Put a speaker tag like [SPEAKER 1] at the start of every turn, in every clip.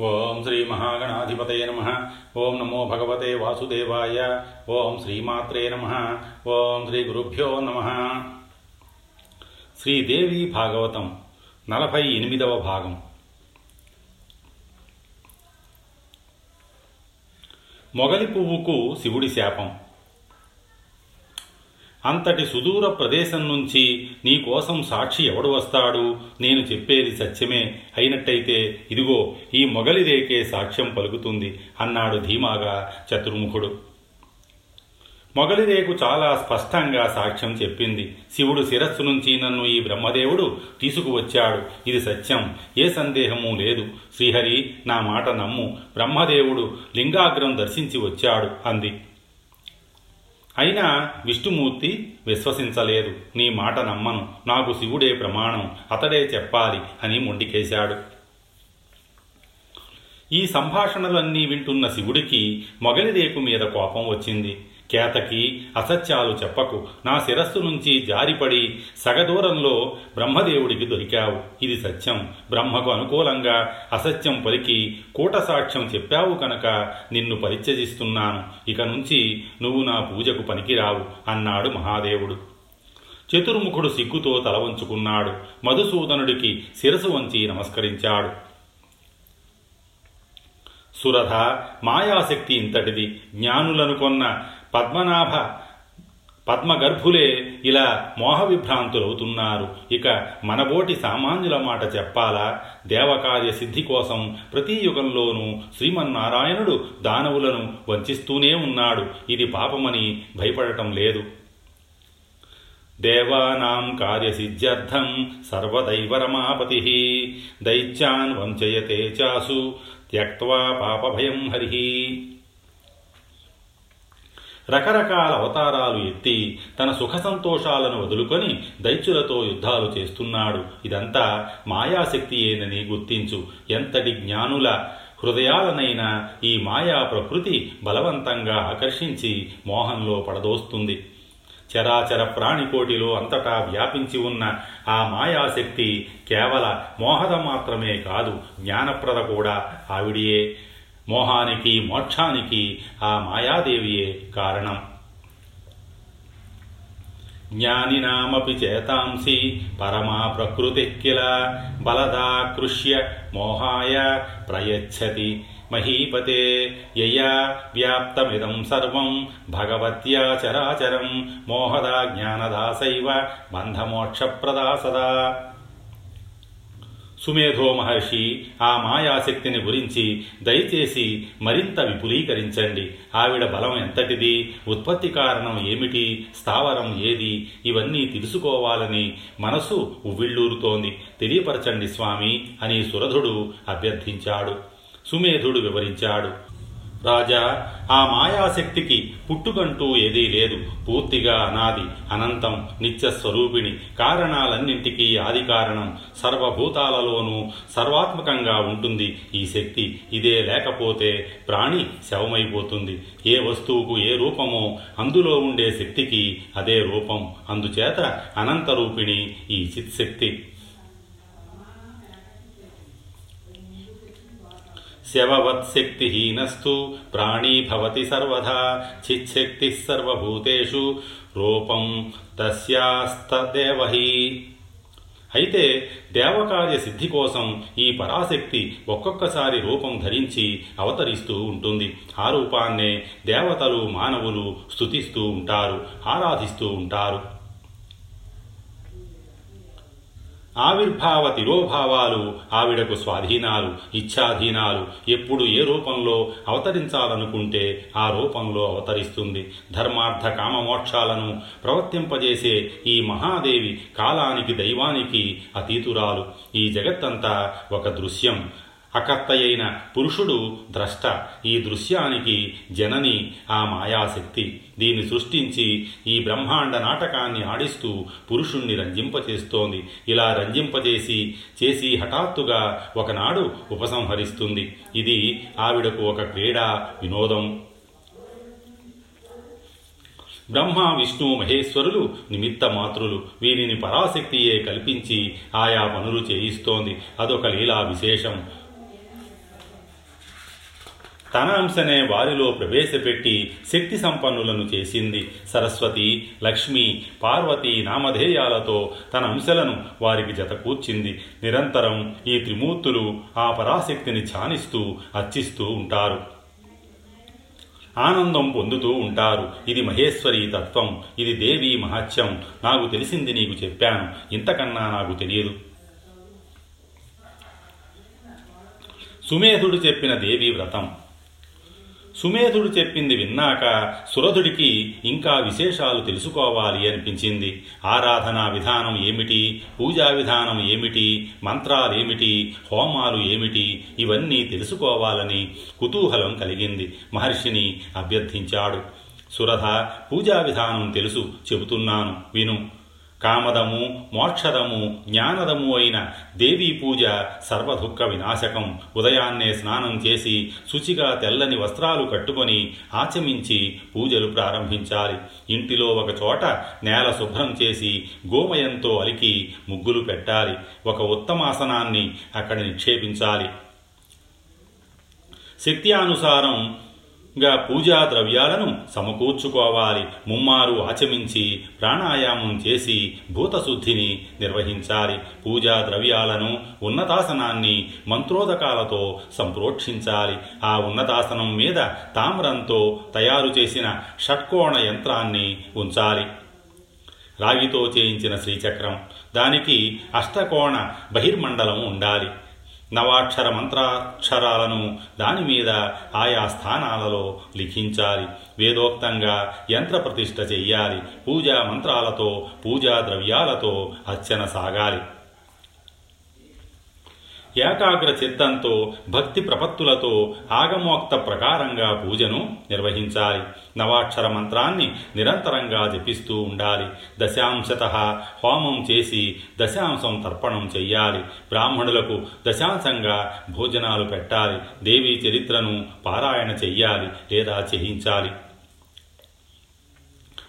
[SPEAKER 1] ఓం శ్రీ మహాగణాధిపతయ నమ. ఓం నమో భగవతే వాసుదేవాయ. ఓం శ్రీమాత్రే నమ. ఓం శ్రీ గురుభ్యో నమ. శ్రీదేవి భాగవతం నలభై ఎనిమిదవ భాగం. మొగలి పువ్వుకు శివుడి శాపం. అంతటి సుదూర ప్రదేశం నుంచి నీకోసం సాక్షి ఎవడు వస్తాడు? నేను చెప్పేది సత్యమే. అయినట్టయితే ఇదిగో ఈ మొగలిదేకే సాక్ష్యం పలుకుతుంది అన్నాడు ధీమాగా చతుర్ముఖుడు. మొగలిరేకు చాలా స్పష్టంగా సాక్ష్యం చెప్పింది. శివుడు శిరస్సు నుంచి నన్ను ఈ బ్రహ్మదేవుడు తీసుకువచ్చాడు. ఇది సత్యం. ఏ సందేహము లేదు. శ్రీహరి నా మాట నమ్ము. బ్రహ్మదేవుడు లింగాగ్రం దర్శించి వచ్చాడు అంది. అయినా విష్ణుమూర్తి విశ్వసించలేదు. నీ మాట నమ్మను. నాకు శివుడే ప్రమాణం. అతడే చెప్పాలి అని మొండికేశాడు. ఈ సంభాషణలన్నీ వింటున్న శివుడికి మొగలిరేకు మీద కోపం వచ్చింది. కేతకి అసత్యాలు చెప్పకు. నా శిరస్సు నుంచి జారిపడి సగదూరంలో బ్రహ్మదేవుడికి దొరికావు. ఇది సత్యం. బ్రహ్మకు అనుకూలంగా అసత్యం పలికి కూటసాక్ష్యం చెప్పావు కనుక నిన్ను పరిత్యజిస్తున్నాను. ఇక నుంచి నువ్వు నా పూజకు పనికిరావు అన్నాడు మహాదేవుడు. చతుర్ముఖుడు సిగ్గుతో తల వంచుకున్నాడు. మధుసూదనుడికి శిరసు వంచి నమస్కరించాడు. సురథ మాయాశక్తి ఇంతటిది. జ్ఞానులను కొన్న పద్మనాభ పద్మగర్భులే ఇలా మోహవిభ్రాంతులవుతున్నారు. ఇక మనబోటి సామాన్యుల మాట చెప్పాలా? దేవకార్య సిద్ధి కోసం ప్రతి యుగంలోనూ శ్రీమన్నారాయణుడు దానవులను వంచిస్తూనే ఉన్నాడు. ఇది పాపమని భయపడటం లేదు. దేవానాం కార్యసిద్ధ్యర్థం సర్వదైవరమాపతి. దైత్యాన్ వంచయతే చాసు త్యక్వా పాపభయం హరి. రకరకాల అవతారాలు ఎత్తి తన సుఖ సంతోషాలను వదులుకొని దైత్యులతో యుద్ధాలు చేస్తున్నాడు. ఇదంతా మాయాశక్తి ఏనని గుర్తించు. ఎంతటి జ్ఞానుల హృదయాలనైనా ఈ మాయా ప్రకృతి బలవంతంగా ఆకర్షించి మోహంలో పడదోస్తుంది. చరాచర ప్రాణికోటిలో అంతటా వ్యాపించి ఉన్న ఆ మాయాశక్తి కేవల మోహద మాత్రమే కాదు జ్ఞానప్రద కూడా. ఆవిడియే మోహానికి మోక్షానికి ఆ మాయాదేవియే కారణం. జ్ఞానినామపి చేతాంసి పరమా ప్రకృతి కిల బలదాకృష్య మోహాయ ప్రయచ్చతి మహీపతే యయా వ్యాప్తమిదం సర్వం భగవత్యా చరాచరం మోహదా జ్ఞానదాసైవ బంధమోక్షప్రదా సదా. సుమేధో మహర్షి ఆ మాయాశక్తిని గురించి దయచేసి మరింత విపులీకరించండి. ఆవిడ బలం ఎంతటిది? ఉత్పత్తి కారణం ఏమిటి? స్థావరం ఏది? ఇవన్నీ తెలుసుకోవాలని మనసు ఉవ్విళ్ళూరుతోంది. తెలియపరచండి స్వామి అని సురధుడు అభ్యర్థించాడు. సుమేధుడు వివరించాడు. రాజా ఆ మాయాశక్తికి పుట్టుకంటూ ఏదీ లేదు. పూర్తిగా అనాది అనంతం నిత్యస్వరూపిణి. కారణాలన్నింటికీ ఆది కారణం. సర్వభూతాలలోనూ సర్వాత్మకంగా ఉంటుంది ఈ శక్తి. ఇదే లేకపోతే ప్రాణి శవమైపోతుంది. ఏ వస్తువుకు ఏ రూపమో అందులో ఉండే శక్తికి అదే రూపం. అందుచేత అనంతరూపిణి ఈ చిత్శక్తి. శవవత్శక్తిహీనస్తు ప్రాణీ భవతి సర్వదా చిచ్చక్తి సర్వభూతేషు రూపం తస్యాస్తదేవహి. అయితే దేవకార్య సిద్ధి కోసం ఈ పరాశక్తి ఒక్కొక్కసారి రూపం ధరించి అవతరిస్తూ ఉంటుంది. ఆ రూపాన్నే దేవతలు మానవులు స్థుతిస్తూ ఉంటారు ఆరాధిస్తూ ఉంటారు. ఆవిర్భావ తిరోభావాలు ఆవిడకు స్వాధీనాలు ఇచ్ఛాధీనాలు ఎప్పుడు ఏ రూపంలో అవతరించాలనుకుంటే ఆ రూపంలో అవతరిస్తుంది. ధర్మార్థ కామమోక్షాలను ప్రవర్తింపజేసే ఈ మహాదేవి కాలానికి దైవానికి అతీతురాలు. ఈ జగత్తంతా ఒక దృశ్యం. అకర్తయైన పురుషుడు ద్రష్ట. ఈ దృశ్యానికి జనని ఆ మాయాశక్తి. దీన్ని సృష్టించి ఈ బ్రహ్మాండ నాటకాన్ని ఆడిస్తూ పురుషుణ్ణి రంజింపచేస్తోంది. ఇలా రంజింపచేసి చేసి హఠాత్తుగా ఒకనాడు ఉపసంహరిస్తుంది. ఇది ఆవిడకు ఒక క్రీడా వినోదం. బ్రహ్మ విష్ణు మహేశ్వరులు నిమిత్త మాతృలు. వీరిని పరాశక్తియే కల్పించి ఆయా పనులు చేయిస్తోంది. అదొక లీలా విశేషం. తన అంశనే వారిలో ప్రవేశపెట్టి శక్తి సంపన్నులను చేసింది. సరస్వతి లక్ష్మి పార్వతి నామధేయాలతో తన అంశలను వారికి జతకూర్చింది నిరంతరం ఈ త్రిమూర్తులు ఆ పరాశక్తిని ధ్యానిస్తూ అర్చిస్తూ ఉంటారు. ఆనందం పొందుతూ ఉంటారు. ఇది మహేశ్వరి తత్వం ఇది దేవి మహత్యం. నాకు తెలిసింది నీకు చెప్పాను. ఇంతకన్నా నాకు తెలియదు. సుమేధుడు చెప్పిన దేవి వ్రతం. సుమేధుడు చెప్పింది విన్నాక సురధుడికి ఇంకా విశేషాలు తెలుసుకోవాలి అనిపించింది. ఆరాధనా విధానం ఏమిటి? పూజా విధానం ఏమిటి? మంత్రాలేమిటి హోమాలు ఏమిటి? ఇవన్నీ తెలుసుకోవాలని కుతూహలం కలిగింది. మహర్షిని అభ్యర్థించాడు. సురధ పూజా విధానం తెలుసు చెబుతున్నాను విను. కామదము మోక్షదము జ్ఞానదము అయిన దేవీ పూజ సర్వదుఃఖ వినాశకం. ఉదయాన్నే స్నానం చేసి శుచిగా తెల్లని వస్త్రాలు కట్టుకొని ఆచమించి పూజలు ప్రారంభించాలి. ఇంటిలో ఒక చోట నేల శుభ్రం చేసి గోమయంతో అలికి ముగ్గులు పెట్టాలి. ఒక ఉత్తమాసనాన్ని అక్కడ నిక్షేపించాలి. శక్తి అనుసారం గా పూజా ద్రవ్యాలను సమకూర్చుకోవాలి. ముమ్మారు ఆచమించి ప్రాణాయామం చేసి భూతశుద్ధిని నిర్వహించాలి. పూజా ద్రవ్యాలను ఉన్నతాసనాన్ని మంత్రోదకాలతో సంప్రోక్షించాలి. ఆ ఉన్నతాసనం మీద తామ్రంతో తయారు చేసిన షట్కోణ యంత్రాన్ని ఉంచాలి. రాగితో చేయించిన శ్రీచక్రం. దానికి అష్టకోణ బహిర్మండలం ఉండాలి. నవాక్షర మంత్రాక్షరాలను దాని మీద ఆయా స్థానాలలో లిఖించాలి. వేదోక్తంగా యంత్ర ప్రతిష్ఠ చెయ్యాలి. పూజా మంత్రాలతో పూజా ద్రవ్యాలతో అర్చన సాగాలి. ఏకాగ్ర చిత్తంతో భక్తి ప్రపత్తులతో ఆగమోక్త ప్రకారంగా పూజను నిర్వహించాలి. నవాక్షర మంత్రాన్ని నిరంతరంగా జపిస్తూ ఉండాలి. దశాంశత హోమం చేసి దశాంశం తర్పణం చెయ్యాలి. బ్రాహ్మణులకు దశాంశంగా భోజనాలు పెట్టాలి. దేవీ చరిత్రను పారాయణ చెయ్యాలి లేదా చేయించాలి.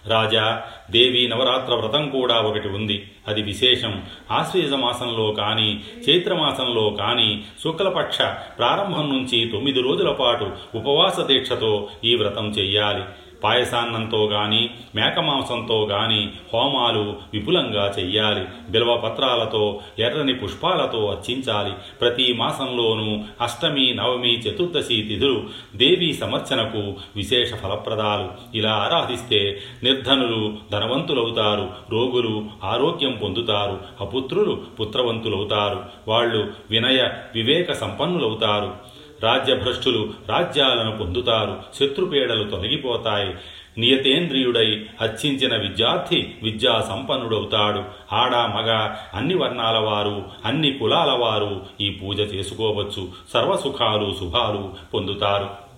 [SPEAKER 1] రాజా దేవి నవరాత్ర వ్రతం కూడా ఒకటి ఉంది. అది విశేషం. ఆశ్వేజ మాసంలో కానీ చైత్రమాసంలో కానీ శుక్లపక్ష ప్రారంభం నుంచి తొమ్మిది రోజుల పాటు ఉపవాస దీక్షతో ఈ వ్రతం చెయ్యాలి పాయసాన్నంతో గాని మేకమాంసంతో గాని హోమాలు విపులంగా చెయ్యాలి. బిల్వ పత్రాలతో ఎర్రని పుష్పాలతో అర్చించాలి. ప్రతి మాసంలోనూ అష్టమి నవమి చతుర్దశి తిథులు దేవీ సమర్చనకు విశేష ఫలప్రదాలు. ఇలా ఆరాధిస్తే నిర్ధనులు ధనవంతులవుతారు. రోగులు ఆరోగ్యం పొందుతారు. అపుత్రులు పుత్రవంతులవుతారు. వాళ్ళు వినయ వివేక సంపన్నులవుతారు. రాజ్యభ్రష్టులు రాజ్యాలను పొందుతారు శత్రుపీడలు తొలగిపోతాయి. నియతేంద్రియుడై అర్చించిన విద్యార్థి విద్యా సంపన్నుడవుతాడు. ఆడ మగ అన్ని వర్ణాల వారు అన్ని కులాల వారు ఈ పూజ చేసుకోవచ్చు. సర్వసుఖాలు శుభాలు పొందుతారు.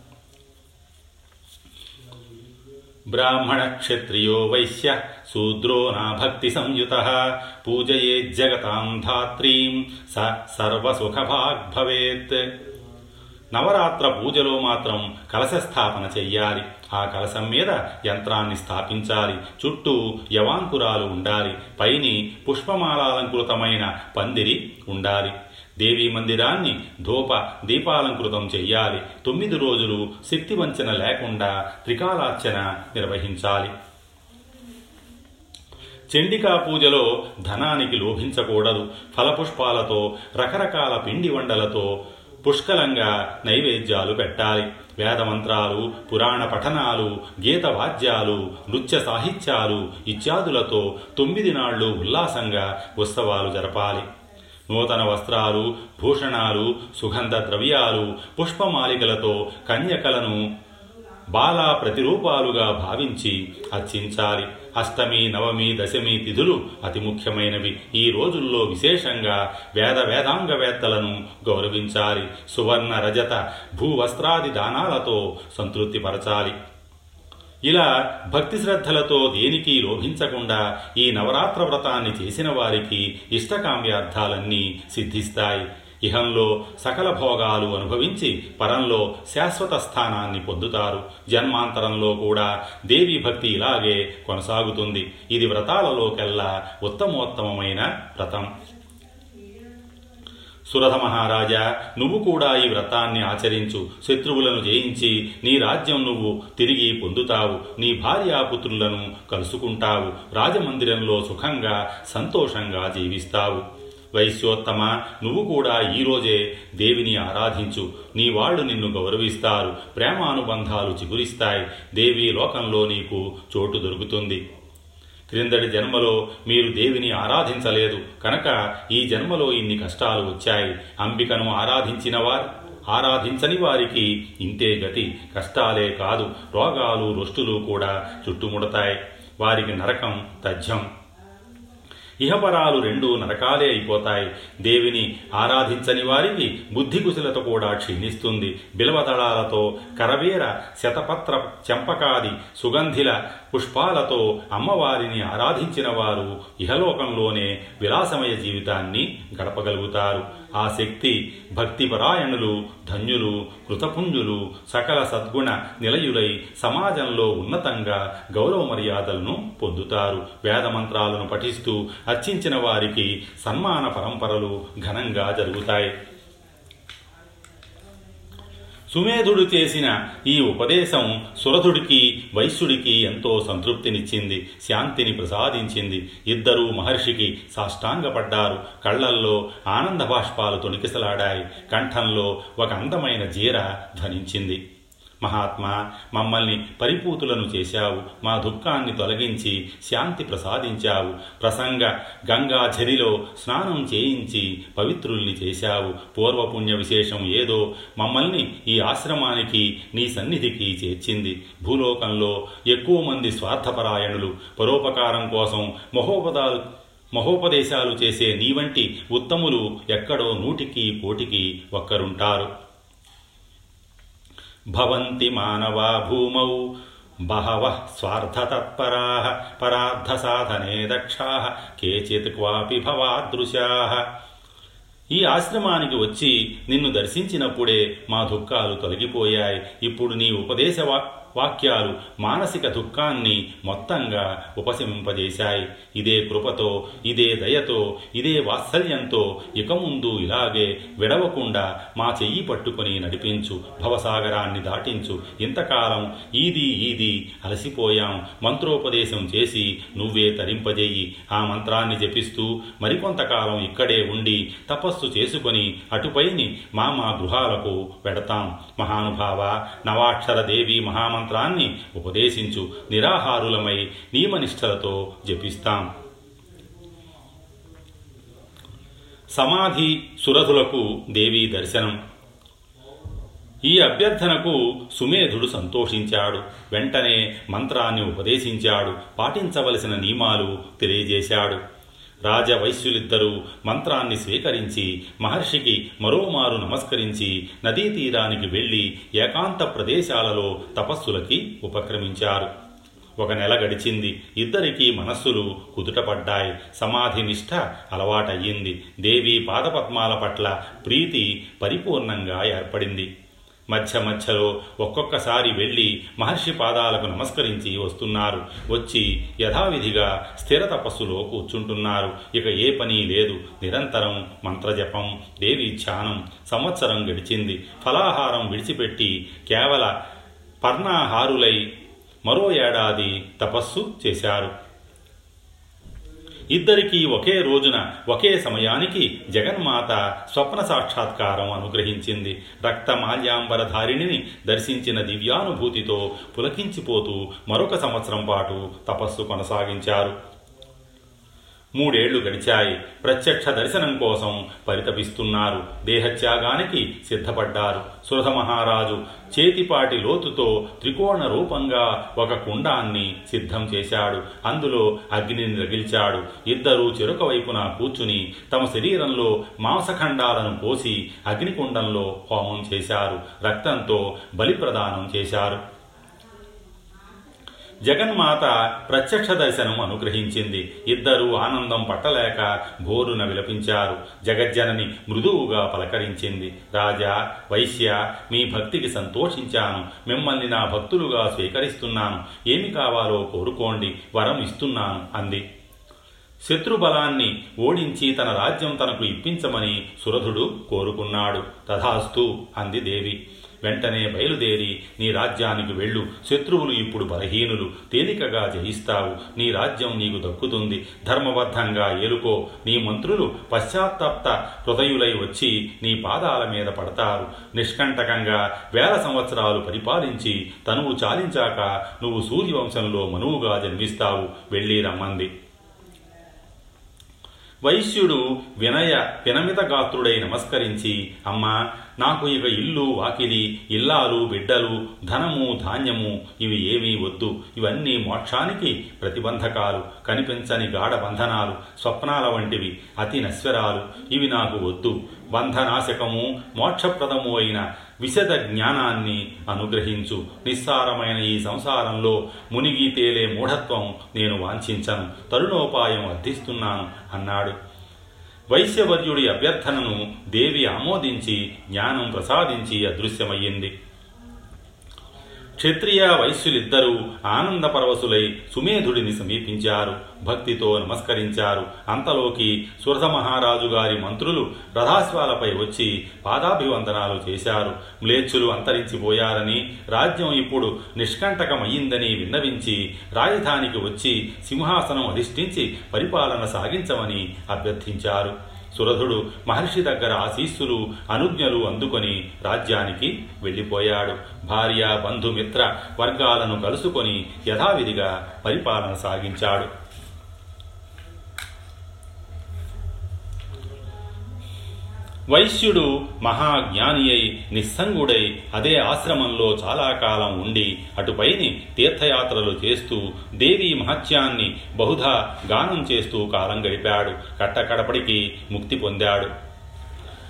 [SPEAKER 1] బ్రాహ్మణ క్షత్రియో వైశ్య శూద్రో నా భక్తి సంయుత. పూజయే జగతాం ధాత్రీం స సర్వసుఖభాగ్ భవేత్ నవరాత్ర పూజలో మాత్రం కలశ స్థాపన చెయ్యాలి. ఆ కలశం మీద యంత్రాన్ని స్థాపించాలి. చుట్టూ యవాంకురాలు ఉండాలి. పైని పుష్పమాలాలంకృతమైన పందిరి ఉండాలి. దేవీ మందిరాన్ని ధూప దీపాలంకృతం చెయ్యాలి. తొమ్మిది రోజులు శక్తివంచన లేకుండా త్రికాలార్చన నిర్వహించాలి. చండికా పూజలో ధనానికి లోభించకూడదు. ఫలపుష్పాలతో రకరకాల పిండి వండలతో పుష్కలంగా నైవేద్యాలు పెట్టాలి. వేదమంత్రాలు పురాణ పఠనాలు గీత వాద్యాలు నృత్య సాహిత్యాలు ఇత్యాదులతో తొమ్మిది నాళ్ళు ఉల్లాసంగా ఉత్సవాలు జరపాలి. నూతన వస్త్రాలు భూషణాలు సుగంధ ద్రవ్యాలు పుష్పమాలికలతో కన్యకలను బాలా ప్రతిరూపాలుగా భావించి అర్చించాలి అష్టమి నవమి దశమి తిథులు అతి ముఖ్యమైనవి. ఈ రోజుల్లో విశేషంగా వేద వేదాంగవేత్తలను గౌరవించాలి. సువర్ణ రజత భూవస్త్రాది దానాలతో సంతృప్తిపరచాలి ఇలా భక్తి శ్రద్ధలతో దేనికి లోభించకుండా ఈ నవరాత్ర వ్రతాన్ని చేసిన వారికి ఇష్టకామ్యార్థాలన్నీ సిద్ధిస్తాయి. ఇహంలో సకల భోగాలు అనుభవించి పరంలో శాశ్వత స్థానాన్ని పొందుతారు. జన్మాంతరంలో కూడా దేవీ భక్తి ఇలాగే కొనసాగుతుంది. ఇది వ్రతాలలోకెల్లా ఉత్తమోత్తమమైన వ్రతం. సురథ మహారాజా నువ్వు కూడా ఈ వ్రతాన్ని ఆచరించు. శత్రువులను జయించి నీ రాజ్యం నువ్వు తిరిగి పొందుతావు. నీ భార్యాపుత్రులను కలుసుకుంటావు. రాజమందిరంలో సుఖంగా సంతోషంగా జీవిస్తావు. వైశ్యోత్తమ నువ్వు కూడా ఈరోజే దేవిని ఆరాధించు. నీ వాళ్ళు నిన్ను గౌరవిస్తారు. ప్రేమానుబంధాలు చిగురిస్తాయి. దేవి లోకంలో నీకు చోటు దొరుకుతుంది. క్రిందటి జన్మలో మీరు దేవిని ఆరాధించలేదు. కనుక ఈ జన్మలో ఇన్ని కష్టాలు వచ్చాయి. అంబికను ఆరాధించిన వారు ఆరాధించని వారికి ఇంతే గతి. కష్టాలే కాదు. రోగాలు రొష్టులు కూడా చుట్టుముడతాయి. వారికి నరకం తథ్యం ఇహపరాలు రెండు నరకాలే అయిపోతాయి. దేవిని ఆరాధించని వారికి బుద్ధి కుశలత కూడా క్షీణిస్తుంది. బిలవదళాలతో కరవేర శతపత్ర చెంపకాది సుగంధిల పుష్పాలతో అమ్మవారిని ఆరాధించిన వారు ఇహలోకంలోనే విలాసమయ జీవితాన్ని గడపగలుగుతారు. ఆ శక్తి భక్తిపరాయణులు ధన్యులు కృతపుంజులు సకల సద్గుణ నిలయులై సమాజంలో ఉన్నతంగా గౌరవ మర్యాదలను పొందుతారు. వేదమంత్రాలను పఠిస్తూ అర్చించిన వారికి సన్మాన పరంపరలు ఘనంగా జరుగుతాయి. సుమేధుడు చేసిన ఈ ఉపదేశం సురధుడికి వైశ్యుడికి ఎంతో సంతృప్తినిచ్చింది శాంతిని ప్రసాదించింది. ఇద్దరూ మహర్షికి సాష్టాంగపడ్డారు. కళ్ళల్లో ఆనంద బాష్పాలు తొణికిసలాడాయి. కంఠంలో ఒక అందమైన జీర ధ్వనించింది. మహాత్మా మమ్మల్ని పరిపూతులను చేశావు మా దుఃఖాన్ని తొలగించి శాంతి ప్రసాదించావు ప్రసంగ గంగాఝరిలో స్నానం చేయించి పవిత్రుల్ని చేశావు. పూర్వపుణ్య విశేషం ఏదో మమ్మల్ని ఈ ఆశ్రమానికి నీ సన్నిధికి చేర్చింది. భూలోకంలో ఎక్కువ మంది స్వార్థపరాయణులు పరోపకారం కోసం మహోపదాలు మహోపదేశాలు చేసే నీ వంటి ఉత్తములు ఎక్కడో నూటికి కోటికి ఒక్కరుంటారు. భవంతి మానవా భూమౌ. బహవ స్వార్థతత్పరా పరార్థసాధనే దక్షా కేచిత్ క్వాపి భవాదృశా. ఈ ఆశ్రమానికి వచ్చి నిన్ను దర్శించినప్పుడే మా దుఃఖాలు తొలగిపోయాయి. ఇప్పుడు నీ ఉపదేశ వాక్యాలు మానసిక దుఃఖాన్ని మొత్తంగా ఉపశమింపజేశాయి. ఇదే కృపతో ఇదే దయతో ఇదే వాత్సల్యంతో ఇక ముందు ఇలాగే విడవకుండా మా చెయ్యి పట్టుకుని నడిపించు భవసాగరాన్ని దాటించు. ఇంతకాలం ఈది ఈది అలసిపోయాం. మంత్రోపదేశం చేసి నువ్వే తరింపజేయి. ఆ మంత్రాన్ని జపిస్తూ మరికొంతకాలం ఇక్కడే ఉండి తపస్సు చేసుకొని అటుపైని మా మా గృహాలకు వెడతాం. మహానుభావ నవాక్షర దేవి మంత్రాన్ని ఉపదేశించు నిరాహారులమై నియమనిష్టలతో జపిస్తాం. సమాధి సురథులకు దేవీ దర్శనం. ఈ అభ్యర్థనకు సుమేధుడు సంతోషించాడు. వెంటనే మంత్రాన్ని ఉపదేశించాడు. పాటించవలసిన నియమాలు తెలియజేశాడు. రాజవైశ్యులిద్దరూ మంత్రాన్ని స్వీకరించి మహర్షికి మరోమారు నమస్కరించి నదీ తీరానికి వెళ్ళి ఏకాంత ప్రదేశాలలో తపస్సులకి ఉపక్రమించారు. ఒక నెల గడిచింది. ఇద్దరికీ మనస్సులు కుదుటపడ్డాయి. సమాధి నిష్ఠ అలవాటయ్యింది. దేవి పాదపద్మాల పట్ల ప్రీతి పరిపూర్ణంగా ఏర్పడింది. మధ్య మధ్యలో ఒక్కొక్కసారి వెళ్ళి మహర్షి పాదాలకు నమస్కరించి వస్తున్నారు. వచ్చి యథావిధిగా స్థిర తపస్సులో కూర్చుంటున్నారు. ఇక ఏ పని లేదు. నిరంతరం మంత్రజపం దేవి ధ్యానం సంవత్సరం గడిచింది. ఫలాహారం విడిచిపెట్టి కేవల పర్ణాహారులై మరో ఏడాది తపస్సు చేశారు. ఇద్దరికీ ఒకే రోజున ఒకే సమయానికి జగన్మాత స్వప్న సాక్షాత్కారం అనుగ్రహించింది. రక్తమాల్యాంబరధారిణిని దర్శించిన దివ్యానుభూతితో పులకించిపోతూ మరొక సంవత్సరం పాటు తపస్సు కొనసాగించారు. మూడేళ్ళు గడిచాయి. ప్రత్యక్ష దర్శనం కోసం పరితపిస్తున్నారు. దేహత్యాగానికి సిద్ధపడ్డారు. సురథ మహారాజు చేతిపాటి లోతుతో త్రికోణ రూపంగా ఒక కుండాన్ని సిద్ధం చేశాడు. అందులో అగ్నిని రగిల్చాడు ఇద్దరూ చెరుక వైపున కూర్చుని తమ శరీరంలో మాంసఖండాలను పోసి అగ్నికుండంలో హోమం చేశారు. రక్తంతో బలిప్రదానం చేశారు. జగన్మాత ప్రత్యక్ష దర్శనం అనుగ్రహించింది. ఇద్దరూ ఆనందం పట్టలేక బోరున విలపించారు. జగజ్జనని మృదువుగా పలకరించింది. రాజా వైశ్య మీ భక్తికి సంతోషించాను. మిమ్మల్ని నా భక్తులుగా స్వీకరిస్తున్నాను. ఏమి కావాలో కోరుకోండి. వరం ఇస్తున్నాను అంది. శత్రుబలాన్ని ఓడించి తన రాజ్యం తనకు ఇప్పించమని సురధుడు కోరుకున్నాడు. తథాస్తు అంది దేవి. వెంటనే బయలుదేరి నీ రాజ్యానికి వెళ్ళు. శత్రువులు ఇప్పుడు బలహీనులు. తేలికగా జయిస్తావు. నీ రాజ్యం నీకు దక్కుతుంది. ధర్మబద్ధంగా ఏలుకో. నీ మంత్రులు పశ్చాత్తాప్త హృదయులై వచ్చి నీ పాదాల మీద పడతారు. నిష్కంటకంగా వేల సంవత్సరాలు పరిపాలించి తనువు చాలించాక నువ్వు సూర్యవంశంలో మనువుగా జన్మిస్తావు. వెళ్ళి రమ్మంది. వైశ్యుడు వినయ వినమిత గాత్రుడై నమస్కరించి అమ్మా నాకు ఇక ఇల్లు వాకిలి ఇల్లాలు బిడ్డలు ధనము ధాన్యము ఇవి ఏమీ వద్దు. ఇవన్నీ మోక్షానికి ప్రతిబంధకాలు కనిపించని గాఢ బంధనాలు స్వప్నాల వంటివి అతి నశ్వరాలు. ఇవి నాకు వద్దు. బంధనాశకము మోక్షప్రదము అయిన విశద జ్ఞానాన్ని అనుగ్రహించు. నిస్సారమైన ఈ సంసారంలో మునిగి తేలే మూఢత్వం నేను వాంఛించను. తరుణోపాయం అర్థిస్తున్నాను అన్నాడు. వైశ్యవర్యుడి అభ్యర్థనను దేవి ఆమోదించి జ్ఞానం ప్రసాదించి అదృశ్యమయ్యింది. క్షత్రియ వైశ్యులిద్దరూ ఆనందపరవశులై సుమేధుడిని సమీపించారు. భక్తితో నమస్కరించారు. అంతలోకి సురథ మహారాజు గారి మంత్రులు రథాశ్వాలపై వచ్చి పాదాభివందనాలు చేశారు. మ్లేచ్చులు అంతరించిపోయారని రాజ్యం ఇప్పుడు నిష్కంటకమయ్యిందని విన్నవించి రాజధానికి వచ్చి సింహాసనం అధిష్ఠించి పరిపాలన సాగించమని అభ్యర్థించారు. సురధుడు మహర్షి దగ్గర ఆశీస్సులు అనుజ్ఞలు అందుకొని రాజ్యానికి వెళ్ళిపోయాడు. భార్య బంధుమిత్ర వర్గాలను కలుసుకొని యథావిధిగా పరిపాలన సాగించాడు. వైశ్యుడు మహాజ్ఞాని అయి నిస్సంగుడై అదే ఆశ్రమంలో చాలా కాలం ఉండి అటుపైని తీర్థయాత్రలు చేస్తూ దేవీ మహత్యాన్ని బహుధా గానం చేస్తూ కాలం గడిపాడు. కట్టకడపడికి ముక్తి పొందాడు.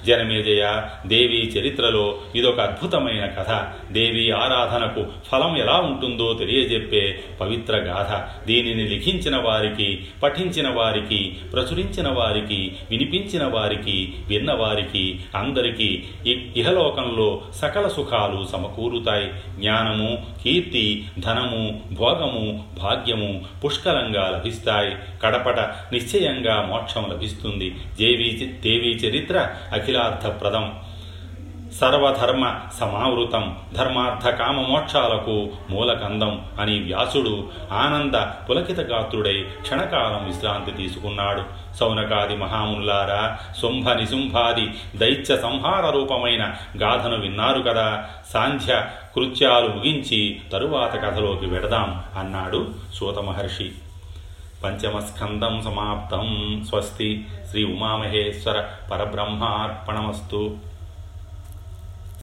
[SPEAKER 1] జనమేజయ దేవి చరిత్రలో ఇదొక అద్భుతమైన కథ. దేవి ఆరాధనకు ఫలం ఎలా ఉంటుందో తెలియజెప్పే పవిత్ర గాథ. దీనిని లిఖించిన వారికి పఠించిన వారికి ప్రచురించిన వారికి వినిపించిన వారికి విన్నవారికి అందరికీ ఇహలోకంలో సకల సుఖాలు సమకూరుతాయి. జ్ఞానము కీర్తి ధనము భోగము భాగ్యము పుష్కలంగా లభిస్తాయి. కడపట నిశ్చయంగా మోక్షం లభిస్తుంది. దేవి దేవీ చరిత్ర అఖిలార్థప్రదం. సర్వధర్మ సమావృతం ధర్మార్థ కామమోక్షాలకు మూలకందం అని వ్యాసుడు ఆనంద పులకితగాత్రుడై క్షణకాలం విశ్రాంతి తీసుకున్నాడు. సౌనకాది మహాముల్లారా శుంభ నిశుంభాది దైత్య సంహార రూపమైన గాథను విన్నారు కదా. సాంధ్య కృత్యాలు ముగించి తరువాత కథలోకి వెడదాం అన్నాడు సూత మహర్షి. पंचमस्कंदम समाप्तम स्वस्ति श्री उमा महेश्वर परब्रह्मार्पणमस्तु।